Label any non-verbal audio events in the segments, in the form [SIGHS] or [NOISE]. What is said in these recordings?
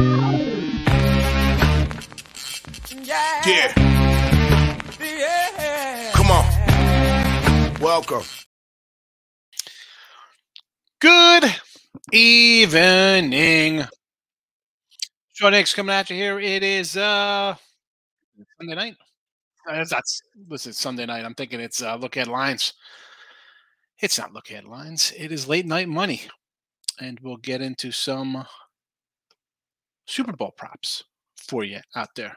Yeah. yeah. Come on. Welcome. Good evening. Sean Higgs coming at you here. It is uh Sunday night. Uh, It's not listen, Sunday night. I'm thinking it's uh look at lines. It's not look at lines. It is late night money. And we'll get into some Super Bowl props for you out there.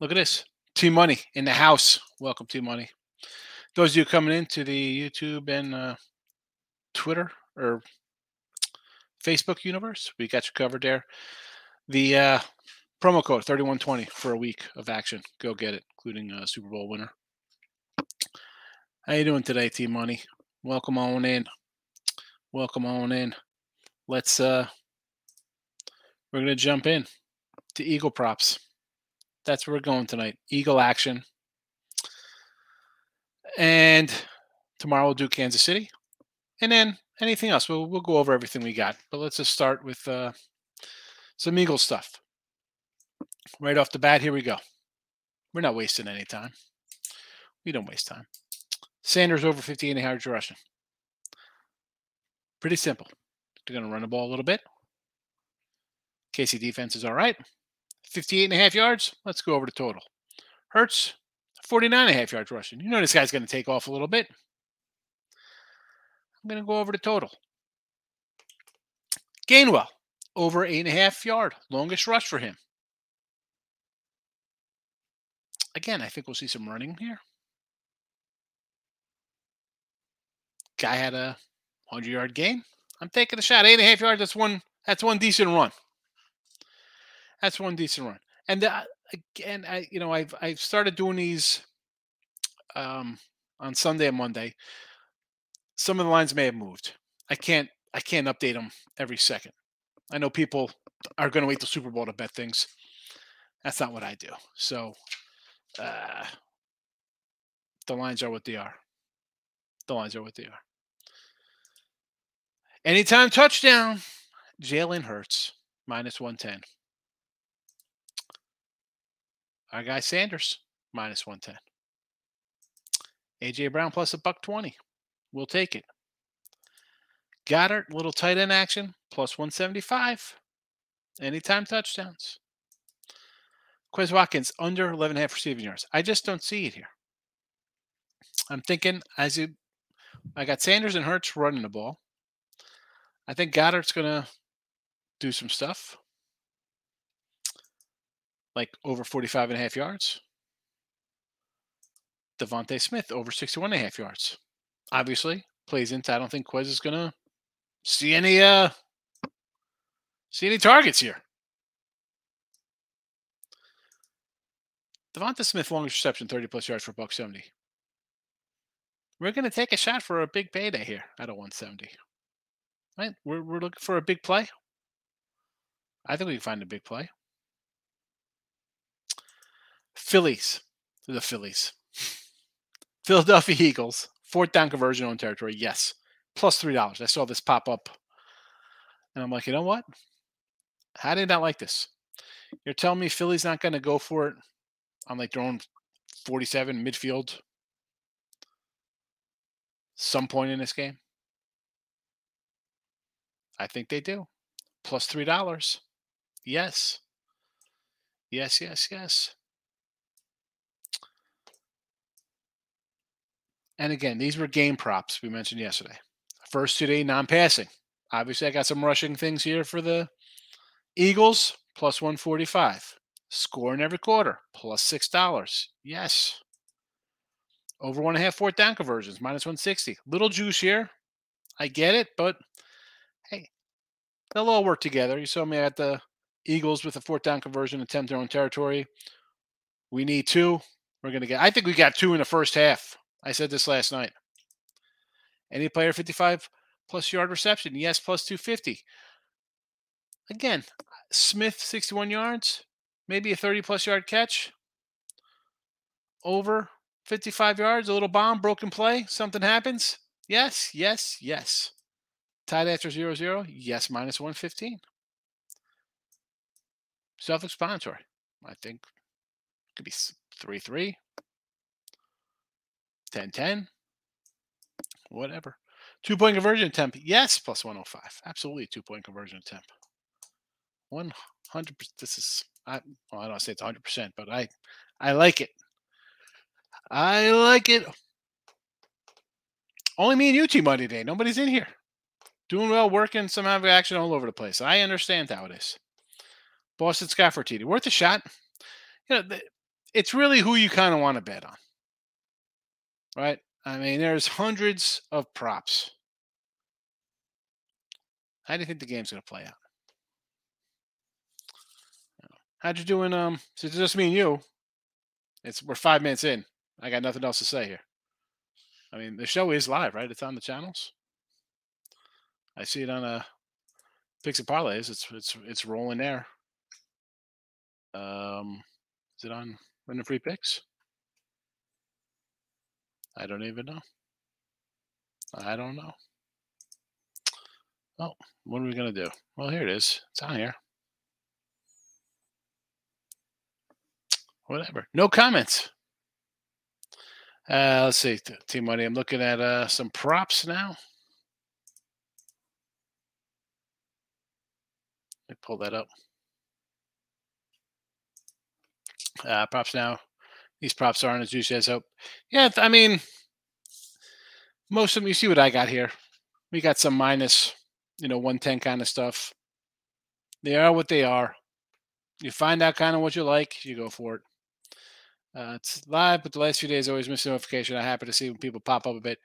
Look at this. Team Money in the house. Welcome, Team Money. Those of you coming into the YouTube and uh, Twitter or Facebook universe, we got you covered there. The uh, promo code 3120 for a week of action. Go get it, including a Super Bowl winner. How you doing today, Team Money? Welcome on in. Welcome on in. Let's uh we're gonna jump in to Eagle props. That's where we're going tonight. Eagle action. And tomorrow we'll do Kansas City. And then anything else. We'll we'll go over everything we got. But let's just start with uh some Eagle stuff. Right off the bat, here we go. We're not wasting any time. We don't waste time. Sanders over 50 and a half rushing. Pretty simple. They're going to run the ball a little bit. KC defense is all right. 58 and a half yards. Let's go over the total. Hurts, 49 and a half yards rushing. You know this guy's going to take off a little bit. I'm going to go over the total. Gainwell, over eight and a half yard. Longest rush for him. Again, I think we'll see some running here. Guy had a 100 yard game. I'm taking a shot. Eight and a half yards. That's one. That's one decent run. That's one decent run. And uh, again, I you know I've I've started doing these um, on Sunday and Monday. Some of the lines may have moved. I can't I can't update them every second. I know people are going to wait till Super Bowl to bet things. That's not what I do. So uh, the lines are what they are. The lines are what they are. Anytime touchdown, Jalen Hurts minus 110. Our guy Sanders minus 110. AJ Brown plus a buck 20. We'll take it. Goedert, little tight end action, plus 175. Anytime touchdowns. Quez Watkins under 11 half receiving yards. I just don't see it here. I'm thinking as you I got Sanders and Hurts running the ball. I think Goedert's gonna do some stuff. Like over 45 and a half yards. DeVonta Smith over 61 and a half yards. Obviously, plays into I don't think Quez is gonna see any uh see any targets here. DeVonta Smith longest reception, 30 plus yards for buck 70. We're going to take a shot for a big payday here at a 170. Right? We're, we're looking for a big play. I think we can find a big play. Phillies. The Phillies. Philadelphia Eagles. Fourth down conversion on territory. Yes. $3. I saw this pop up. And I'm like, you know what? How did I not like this? You're telling me Philly's not going to go for it on like their own 47 midfield some point in this game? I think they do. Plus three dollars. Yes. Yes, yes, yes. And again, these were game props we mentioned yesterday. First today, non-passing. Obviously, I got some rushing things here for the Eagles, plus 145. Score in every quarter, plus six dollars. Yes. Over one and a half fourth down conversions, minus 160. Little juice here. I get it, but hey, they'll all work together. You saw me at the Eagles with a fourth down conversion attempt their own territory. We need two. We're gonna get I think we got two in the first half. I said this last night. Any player 55 plus yard reception? Yes, plus 250. Again, Smith 61 yards, maybe a 30 plus yard catch. Over 55 yards, a little bomb, broken play, something happens. Yes, yes, yes. Tied after 0 0. Yes, minus 115. self-explanatory. I think it could be 3 3, 10 10, whatever. Two point conversion attempt. Yes, plus 105. Absolutely, two point conversion attempt. 100%. This is, I, well, I don't say it's 100%, but I, I like it. I like it. Only me and you, Team Monday Day. Nobody's in here. Doing well, working, some have action all over the place. I understand how it is. Boston Scott TD. Worth a shot. You know, it's really who you kind of want to bet on. Right? I mean, there's hundreds of props. How do you think the game's going to play out? How'd you doing? Um, so it's just me and you. It's we're five minutes in. I got nothing else to say here. I mean, the show is live, right? It's on the channels. I see it on a uh, and Parlays. It's it's it's rolling there. Um, is it on Winning Free Picks? I don't even know. I don't know. Oh, what are we gonna do? Well, here it is. It's on here. Whatever. No comments. Uh, let's see, Team Money. I'm looking at uh, some props now. Let me pull that up. Uh, props now. These props aren't as juicy as hope. Yeah, I mean, most of them. You see what I got here. We got some minus, you know, 110 kind of stuff. They are what they are. You find out kind of what you like, you go for it. Uh, it's live, but the last few days always miss notification. I'm happy to see when people pop up a bit.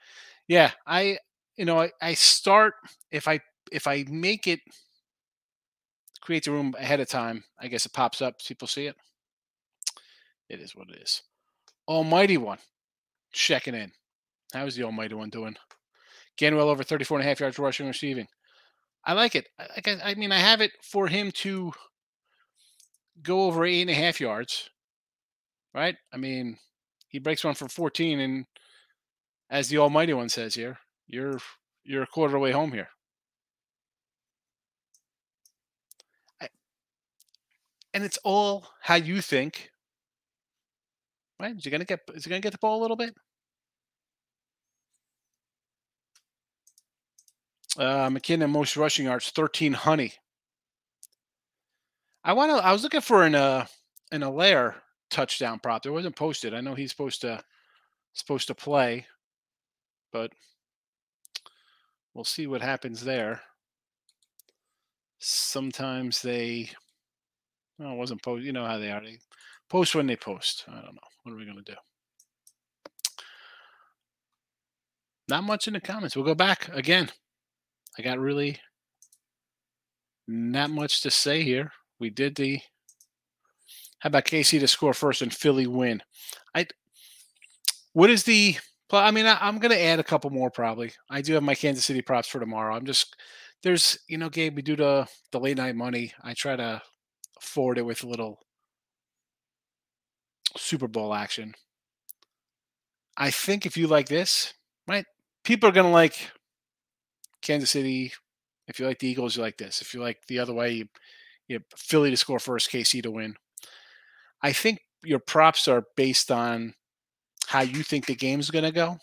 Yeah, I you know I, I start if I if I make it create the room ahead of time. I guess it pops up. People see it. It is what it is. Almighty One checking in. How's the Almighty One doing? well over 34 and a half yards rushing receiving. I like it. I, I mean, I have it for him to go over eight and a half yards right? I mean, he breaks one for 14, and as the Almighty One says here, you're you're a quarter way home here. I, and it's all how you think, right? Is he gonna get? Is he gonna get the ball a little bit? Uh, McKinnon most rushing yards, 13 honey. I want to. I was looking for an uh an Helaire touchdown prop. There wasn't posted. I know he's supposed to supposed to play, but we'll see what happens there. Sometimes they well, it wasn't posted. You know how they are. They post when they post. I don't know. What are we going to do? Not much in the comments. We'll go back again. I got really not much to say here. We did the how about KC to score first and Philly win? I. What is the? I mean, I, am going to add a couple more probably. I do have my Kansas City props for tomorrow. I'm just there's you know, Gabe, we do the the late night money. I try to forward it with a little Super Bowl action. I think if you like this, right, people are going to like Kansas City. If you like the Eagles, you like this. If you like the other way, you, you Philly to score first, KC to win. I think your props are based on how you think the game's going to go.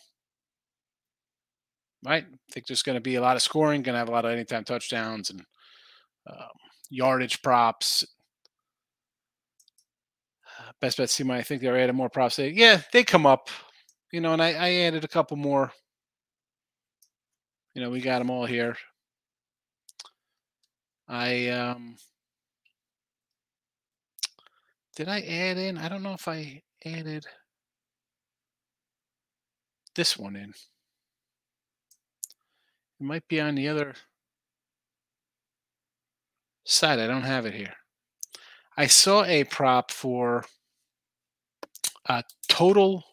Right? I think there's going to be a lot of scoring, going to have a lot of anytime touchdowns and um, yardage props. Best bet team, I think they're adding more props. They, yeah, they come up, you know, and I, I added a couple more. You know, we got them all here. I um did I add in? I don't know if I added this one in. It might be on the other side. I don't have it here. I saw a prop for a total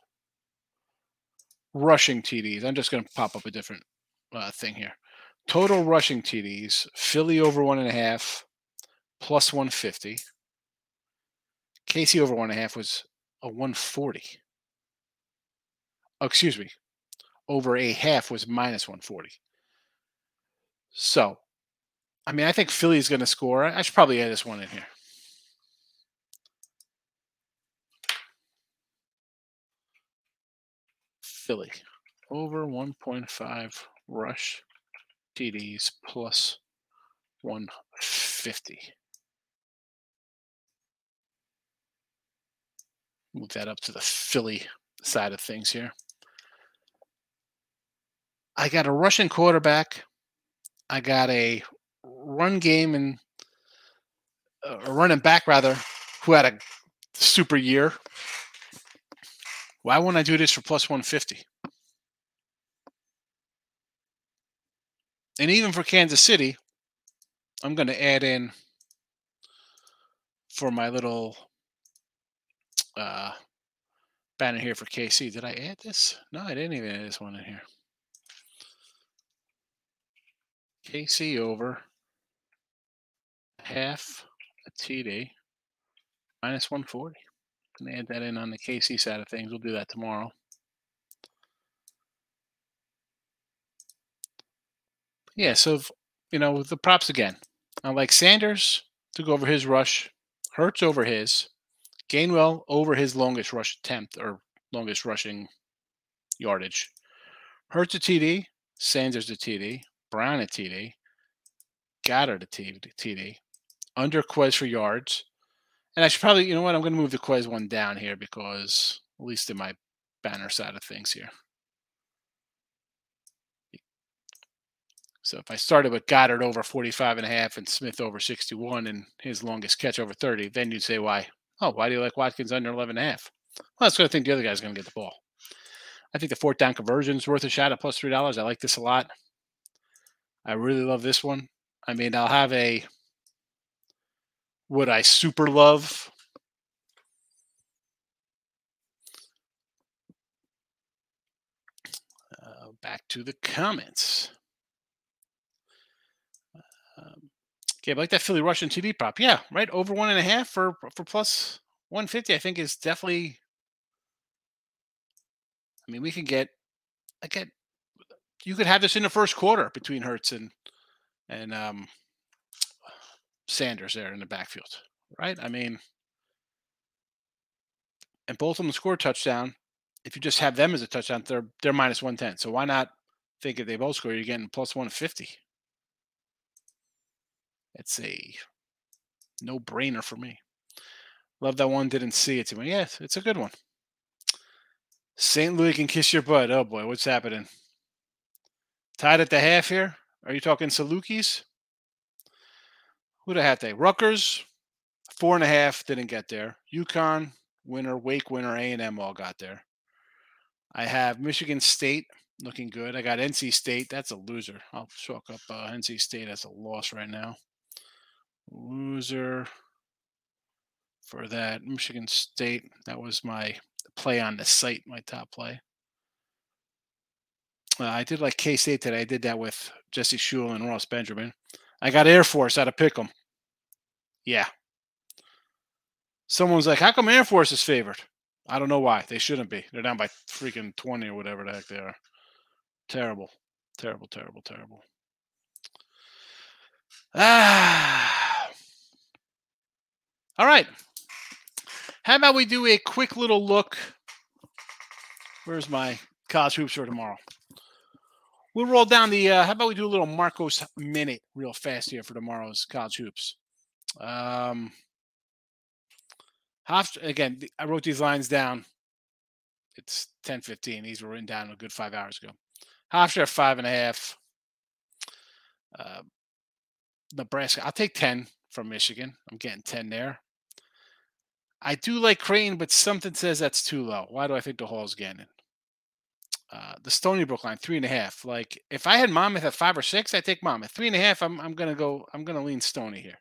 rushing TDs. I'm just going to pop up a different uh, thing here. Total rushing TDs, Philly over one and a half, plus 150. KC over one and a half was a 140. Oh, excuse me. Over a half was minus 140. So, I mean, I think Philly's going to score. I should probably add this one in here. Philly. Over 1.5 rush TDs plus 150. Move that up to the Philly side of things here. I got a Russian quarterback. I got a run game and uh, a running back rather who had a super year. Why wouldn't I do this for plus 150? And even for Kansas City, I'm going to add in for my little uh, banner here for KC. Did I add this? No, I didn't even add this one in here. KC over half a TD minus 140. Can add that in on the KC side of things. We'll do that tomorrow. Yeah, so if, you know the props again. I like Sanders to go over his rush, Hurts over his, Gainwell over his longest rush attempt or longest rushing yardage. Hurts a TD, Sanders a TD, Brown a TD, Goedert a TD, under Quez for yards. And I should probably, you know what, I'm going to move the Quez one down here because at least in my banner side of things here. So if I started with Goedert over 45 and a half and Smith over 61 and his longest catch over 30, then you'd say, why? Oh, why do you like Watkins under 11 and a half? Well, that's because I think the other guy's going to get the ball. I think the fourth down conversion is worth a shot at plus $3. I like this a lot. I really love this one. I mean, I'll have a would I super love uh, back to the comments. Um, okay, I like that Philly Russian TD prop. Yeah, right. Over one and a half for for plus 150, I think is definitely. I mean, we can get, I get, you could have this in the first quarter between Hurts and and um, Sanders there in the backfield, right? I mean, and both of them score a touchdown. If you just have them as a touchdown, they're they're minus one ten. So why not think if they both score, you're getting plus one fifty? It's a no brainer for me. Love that one. Didn't see it me. Yes, it's a good one. St. Louis can kiss your butt. Oh boy, what's happening? Tied at the half here. Are you talking Salukis? Who'd have had they? Rutgers, four and a half, didn't get there. UConn, winner, Wake winner, A&M all got there. I have Michigan State looking good. I got NC State. That's a loser. I'll chalk up uh, NC State as a loss right now. Loser for that. Michigan State. That was my play on the site, my top play. Uh, I did like K State today. I did that with Jesse Shule and Ross Benjamin. I got Air Force out of Pick'em. Yeah. Someone's like, how come Air Force is favored? I don't know why. They shouldn't be. They're down by freaking 20 or whatever the heck they are. Terrible. Terrible, terrible, terrible. Ah. [SIGHS] All right. How about we do a quick little look? Where's my college hoops for tomorrow? We'll roll down the. Uh, how about we do a little Marcos minute real fast here for tomorrow's college hoops. Um, Hofstra, again, I wrote these lines down. It's ten fifteen. These were written down a good five hours ago. Hofstra five and a half. Uh, Nebraska. I'll take ten from Michigan. I'm getting ten there. I do like Crane, but something says that's too low. Why do I think the Hall's getting uh, the Stony Brook line, three and a half. Like if I had Monmouth at five or six, I take Monmouth. Three and a half, I'm I'm gonna go. I'm gonna lean Stony here.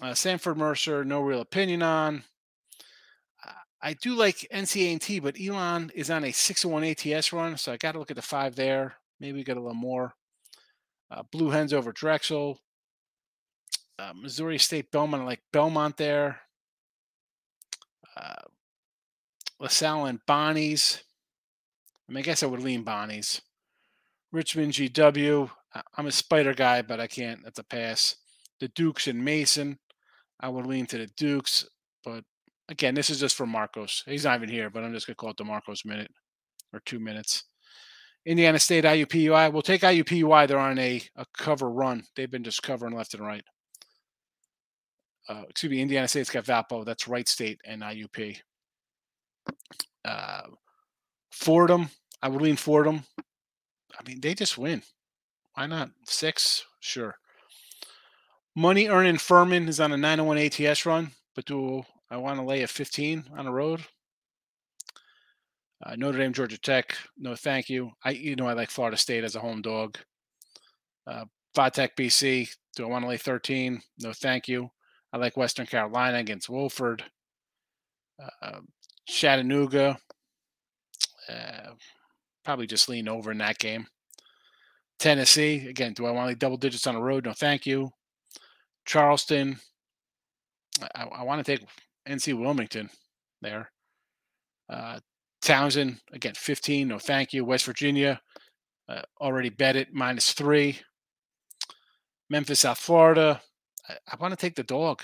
Uh, Samford Mercer, no real opinion on. Uh, I do like NCA&T, but Elon is on a six one ATS run, so I got to look at the five there. Maybe get a little more. Uh, Blue Hens over Drexel. Uh, Missouri State Belmont, I like Belmont there. LaSalle and Bonnie's. I mean, I guess I would lean Bonnie's. Richmond GW. I'm a spider guy, but I can't. That's a pass. The Dukes and Mason. I would lean to the Dukes, but again, this is just for Marcos. He's not even here, but I'm just gonna call it the Marcos minute or two minutes. Indiana State IUPUI. We'll take IUPUI. They're on a, a cover run. They've been just covering left and right. Uh, excuse me, Indiana State's got Valpo. That's Wright State and IUP. Uh, Fordham. I would lean Fordham. I mean, they just win. Why not? Six? Sure. Money earning Furman is on a 901 ATS run, but do I want to lay a 15 on the road? Uh, Notre Dame, Georgia Tech, no thank you. I, you know, I like Florida State as a home dog. Uh, Vatech, BC, do I want to lay 13? No thank you. I like Western Carolina against Wofford. Uh, Chattanooga, uh, probably just lean over in that game. Tennessee, again, do I want to double digits on the road? No thank you. Charleston, I, I want to take NC Wilmington there. Uh, Towson, again, 15. No, thank you. West Virginia, uh, already bet it, minus three. Memphis, South Florida. I, I want to take the dog.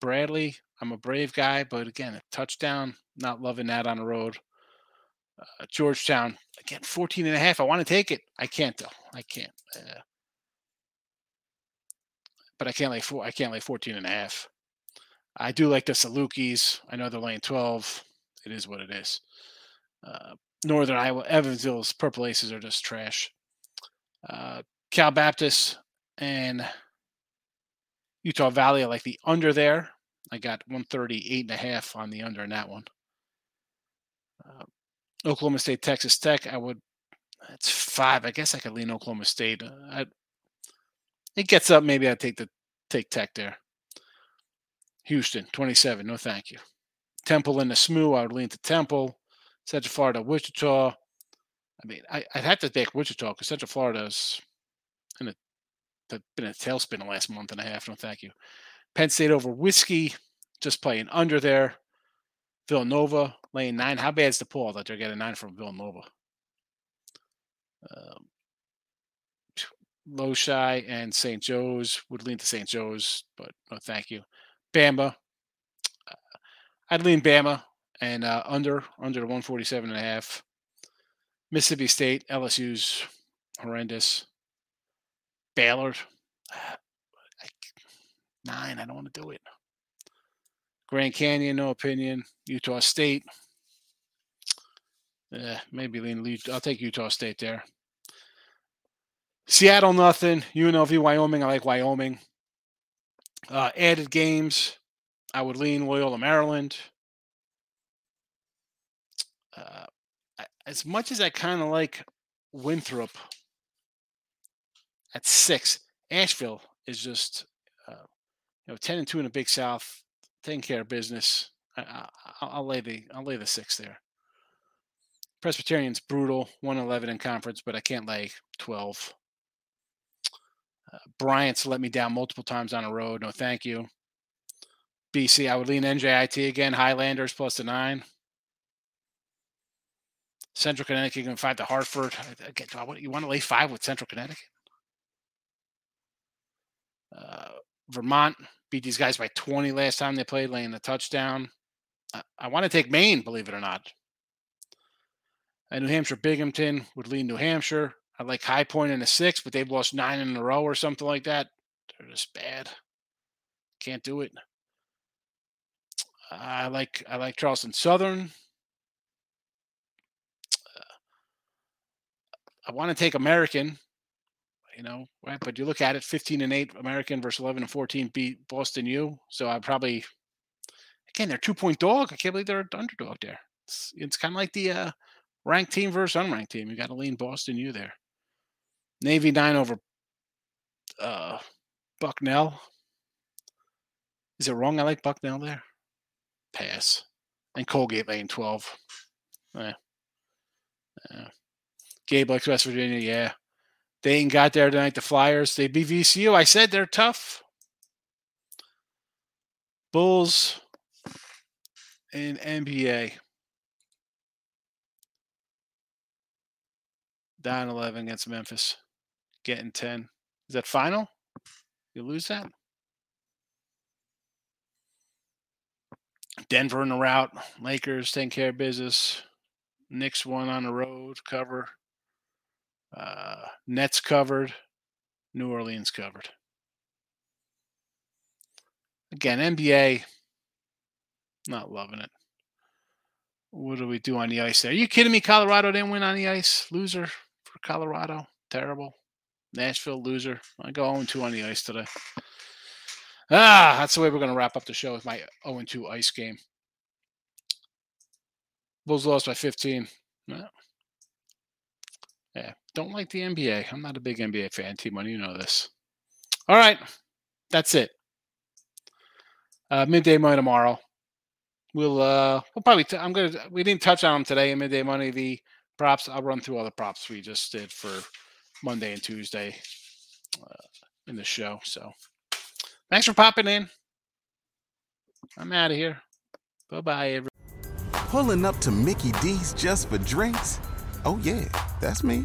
Bradley, I'm a brave guy, but again, a touchdown. Not loving that on the road. Uh, Georgetown, again, 14 and a half. I want to take it. I can't, though. I can't. Uh, but I can't lay four. I can't lay 14 and a half. I do like the Salukis. I know they're laying 12 it is what it is. Uh, Northern Iowa, Evansville's Purple Aces are just trash. Uh, Cal Baptist and Utah Valley, I like the under there. I got 138 and a half on the under in that one. Uh, Oklahoma State, Texas Tech, I would, it's five. I guess I could lean Oklahoma State. Uh, I, it gets up, maybe I'd take the take Tech there. Houston, 27. No, thank you. Temple in the SMU, I would lean to Temple. Central Florida, Wichita. I mean, I, would have to take Wichita because Central Florida's in a, been a tailspin the last month and a half. No, thank you. Penn State over Whiskey, just playing under there. Villanova laying nine. How bad is the pool that they're getting nine from Villanova? Um, Loshi and St. Joe's would lean to St. Joe's, but no, thank you. Bama I'd lean Bama and uh, under under the 147 and a half. Mississippi State, LSU's horrendous. Baylor, [SIGHS] nine. I don't want to do it. Grand Canyon, no opinion. Utah State, eh, maybe lean. I'll take Utah State there. Seattle, nothing. UNLV, Wyoming. I like Wyoming. Uh, added games. I would lean Loyola, Maryland. Uh, as much as I kind of like Winthrop at six, Asheville is just uh, you know ten and two in the Big South, taking care of business. I, will lay the I'll lay the six there. Presbyterian's brutal, one eleven in conference, but I can't lay twelve. Uh, Bryant's let me down multiple times on the road. No, thank you. BC, I would lean NJIT again. Highlanders plus the nine. Central Connecticut, can find the Hartford. Again, you want to lay five with Central Connecticut? Uh, Vermont beat these guys by 20 last time they played, laying the touchdown. I, I want to take Maine, believe it or not. And New Hampshire Binghamton would lead New Hampshire. I like High Point in a six, but they've lost nine in a row or something like that. They're just bad. Can't do it. I like I like Charleston Southern. Uh, I want to take American, you know, right? But you look at it, 15 and 8 American versus 11 and 14 beat Boston U. So I probably again they're two point dog. I can't believe they're an underdog there. It's, it's kind of like the uh, ranked team versus unranked team. You got to lean Boston U there. Navy nine over uh, Bucknell. Is it wrong? I like Bucknell there pass. And Colgate lane 12. Eh. Yeah. Gabe likes West Virginia. Yeah. They ain't got there tonight. The Flyers. They beat VCU. I said they're tough. Bulls in NBA. Down 11 against Memphis. Getting 10. Is that final? You lose that? Denver in the route. Lakers taking care of business. Knicks won on the road cover. Uh, Nets covered. New Orleans covered. Again, NBA, not loving it. What do we do on the ice there? Are you kidding me? Colorado didn't win on the ice. Loser for Colorado. Terrible. Nashville loser. I go 0 2 on the ice today. Ah, that's the way we're going to wrap up the show with my 0 2 ice game. Bulls lost by 15. No. Don't like the NBA. I'm not a big NBA fan, T Money. You know this. All right, that's it. Uh, midday money tomorrow. We'll uh, we'll probably. i am gonna. We didn't touch on them today in midday money. The props. I'll run through all the props we just did for Monday and Tuesday uh, in the show. So, thanks for popping in. I'm out of here. Bye bye, everyone. Pulling up to Mickey D's just for drinks. Oh yeah, that's me.